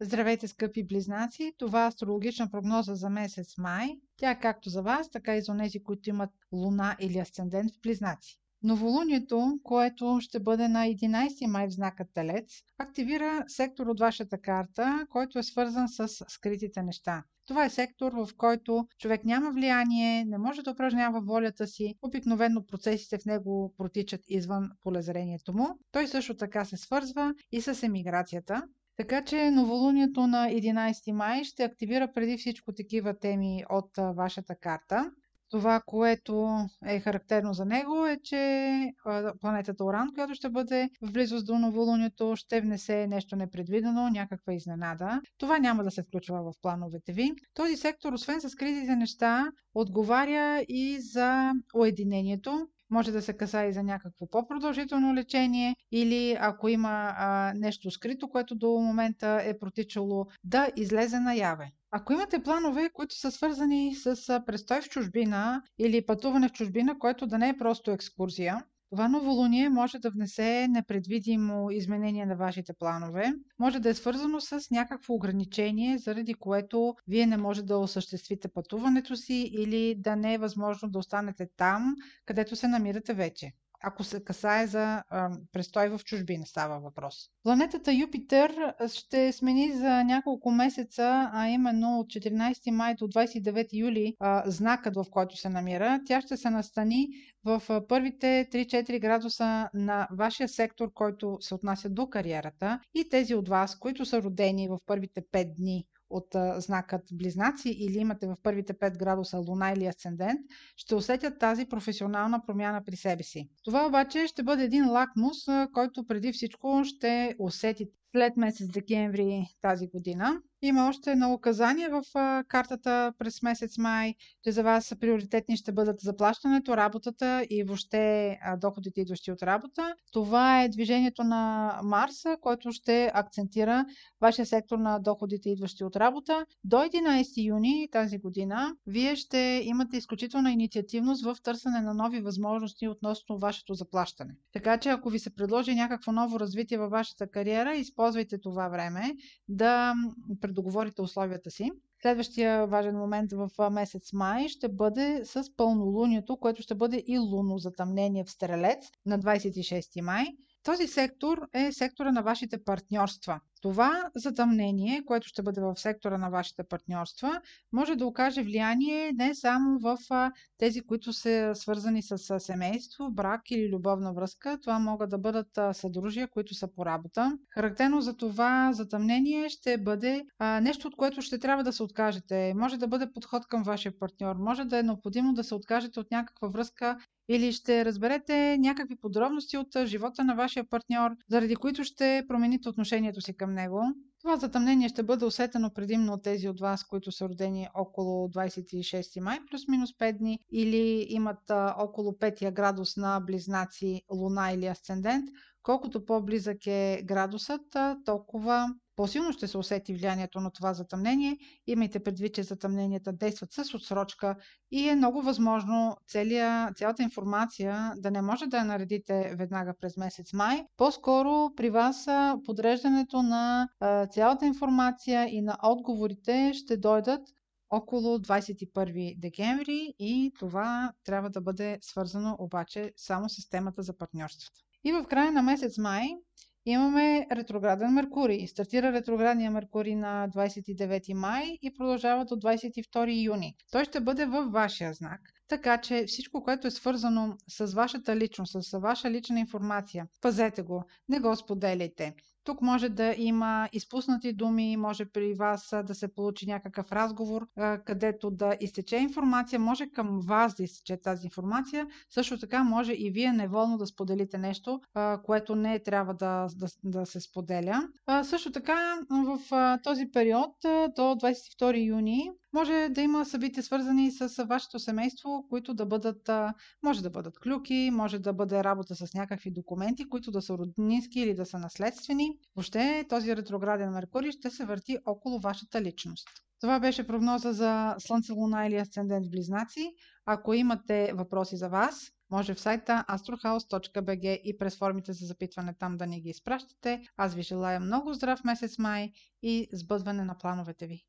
Здравейте, скъпи близнаци! Това е астрологична прогноза за месец май. Тя е както за вас, така и за тези, които имат луна или асцендент в близнаци. Новолунието, което ще бъде на 11 май в знака Телец, активира сектор от вашата карта, който е свързан с скритите неща. Това е сектор, в който човек няма влияние, не може да упражнява волята си. Обикновено процесите в него протичат извън полезрението му. Той също така се свързва и с емиграцията. Така че новолунието на 11 май ще активира преди всичко такива теми от вашата карта. Това, което е характерно за него е, че планетата Оран, която ще бъде в близост до новолунието, ще внесе нещо непредвидено, някаква изненада. Това няма да се включва в плановете ви. Този сектор, освен с кризите неща, отговаря и за уединението, може да се каса и за някакво по-продължително лечение или ако има а, нещо скрито, което до момента е протичало, да излезе наяве. Ако имате планове, които са свързани с престой в чужбина или пътуване в чужбина, което да не е просто екскурзия, това новолуние може да внесе непредвидимо изменение на вашите планове. Може да е свързано с някакво ограничение, заради което вие не може да осъществите пътуването си или да не е възможно да останете там, където се намирате вече ако се касае за а, престой в чужбина, става въпрос. Планетата Юпитер ще смени за няколко месеца, а именно от 14 май до 29 юли а, знакът, в който се намира. Тя ще се настани в първите 3-4 градуса на вашия сектор, който се отнася до кариерата и тези от вас, които са родени в първите 5 дни от знакът Близнаци или имате в първите 5 градуса Луна или Асцендент, ще усетят тази професионална промяна при себе си. Това обаче ще бъде един лакмус, който преди всичко ще усетите след месец декември тази година. Има още едно указание в картата през месец май, че за вас приоритетни ще бъдат заплащането, работата и въобще доходите идващи от работа. Това е движението на Марса, който ще акцентира вашия сектор на доходите идващи от работа. До 11 юни тази година вие ще имате изключителна инициативност в търсене на нови възможности относно вашето заплащане. Така че ако ви се предложи някакво ново развитие във вашата кариера, използвайте това време да предоговорите условията си. Следващия важен момент в месец май ще бъде с пълнолунието, което ще бъде и луно затъмнение в Стрелец на 26 май. Този сектор е сектора на вашите партньорства. Това затъмнение, което ще бъде в сектора на вашите партньорства, може да окаже влияние не само в тези, които са свързани с семейство, брак или любовна връзка. Това могат да бъдат съдружия, които са по работа. Характерно за това затъмнение ще бъде нещо, от което ще трябва да се откажете. Може да бъде подход към вашия партньор, може да е необходимо да се откажете от някаква връзка или ще разберете някакви подробности от живота на вашия партньор, заради които ще промените отношението си към него. Това затъмнение ще бъде усетено предимно от тези от вас, които са родени около 26 май, плюс-минус 5 дни, или имат а, около 5 градус на близнаци, луна или асцендент. Колкото по-близък е градусът, толкова по-силно ще се усети влиянието на това затъмнение. Имайте предвид, че затъмненията действат с отсрочка и е много възможно целия, цялата информация да не може да я наредите веднага през месец май. По-скоро при вас подреждането на цялата информация и на отговорите ще дойдат около 21 декември и това трябва да бъде свързано обаче само с темата за партньорствата. И в края на месец май имаме ретрограден Меркурий. Стартира ретроградния Меркурий на 29 май и продължава до 22 юни. Той ще бъде във вашия знак. Така че всичко, което е свързано с вашата личност, с ваша лична информация, пазете го, не го споделяйте. Тук може да има изпуснати думи, може при вас да се получи някакъв разговор, където да изтече информация, може към вас да изтече тази информация. Също така може и вие неволно да споделите нещо, което не трябва да, да, да се споделя. Също така в този период до 22 юни може да има събития свързани с вашето семейство, които да бъдат, може да бъдат клюки, може да бъде работа с някакви документи, които да са роднински или да са наследствени. Въобще този ретрограден Меркурий ще се върти около вашата личност. Това беше прогноза за Слънце, Луна или Асцендент в Близнаци. Ако имате въпроси за вас, Може в сайта astrohouse.bg и през формите за запитване там да ни ги изпращате. Аз ви желая много здрав месец май и сбъдване на плановете ви.